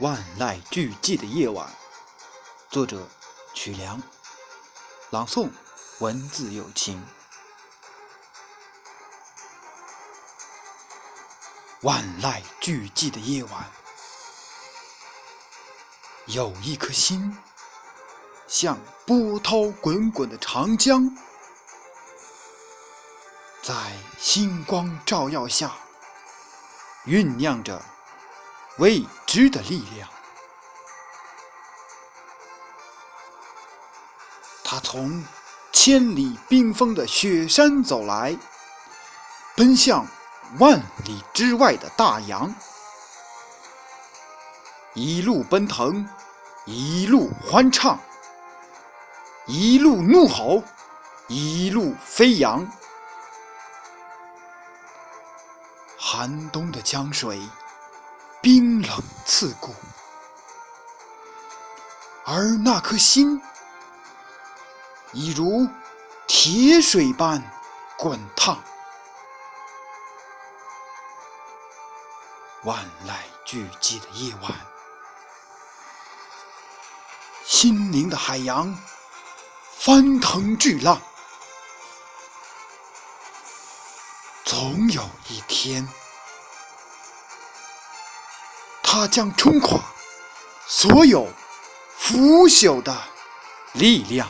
万籁俱寂的夜晚，作者曲梁，朗诵文字有情。万籁俱寂的夜晚，有一颗心，像波涛滚滚的长江，在星光照耀下，酝酿着。未知的力量，他从千里冰封的雪山走来，奔向万里之外的大洋，一路奔腾，一路欢唱，一路怒吼，一路飞扬，寒冬的江水。冰冷刺骨，而那颗心，已如铁水般滚烫。万籁俱寂的夜晚，心灵的海洋翻腾巨浪，总有一天。它将冲垮所有腐朽的力量。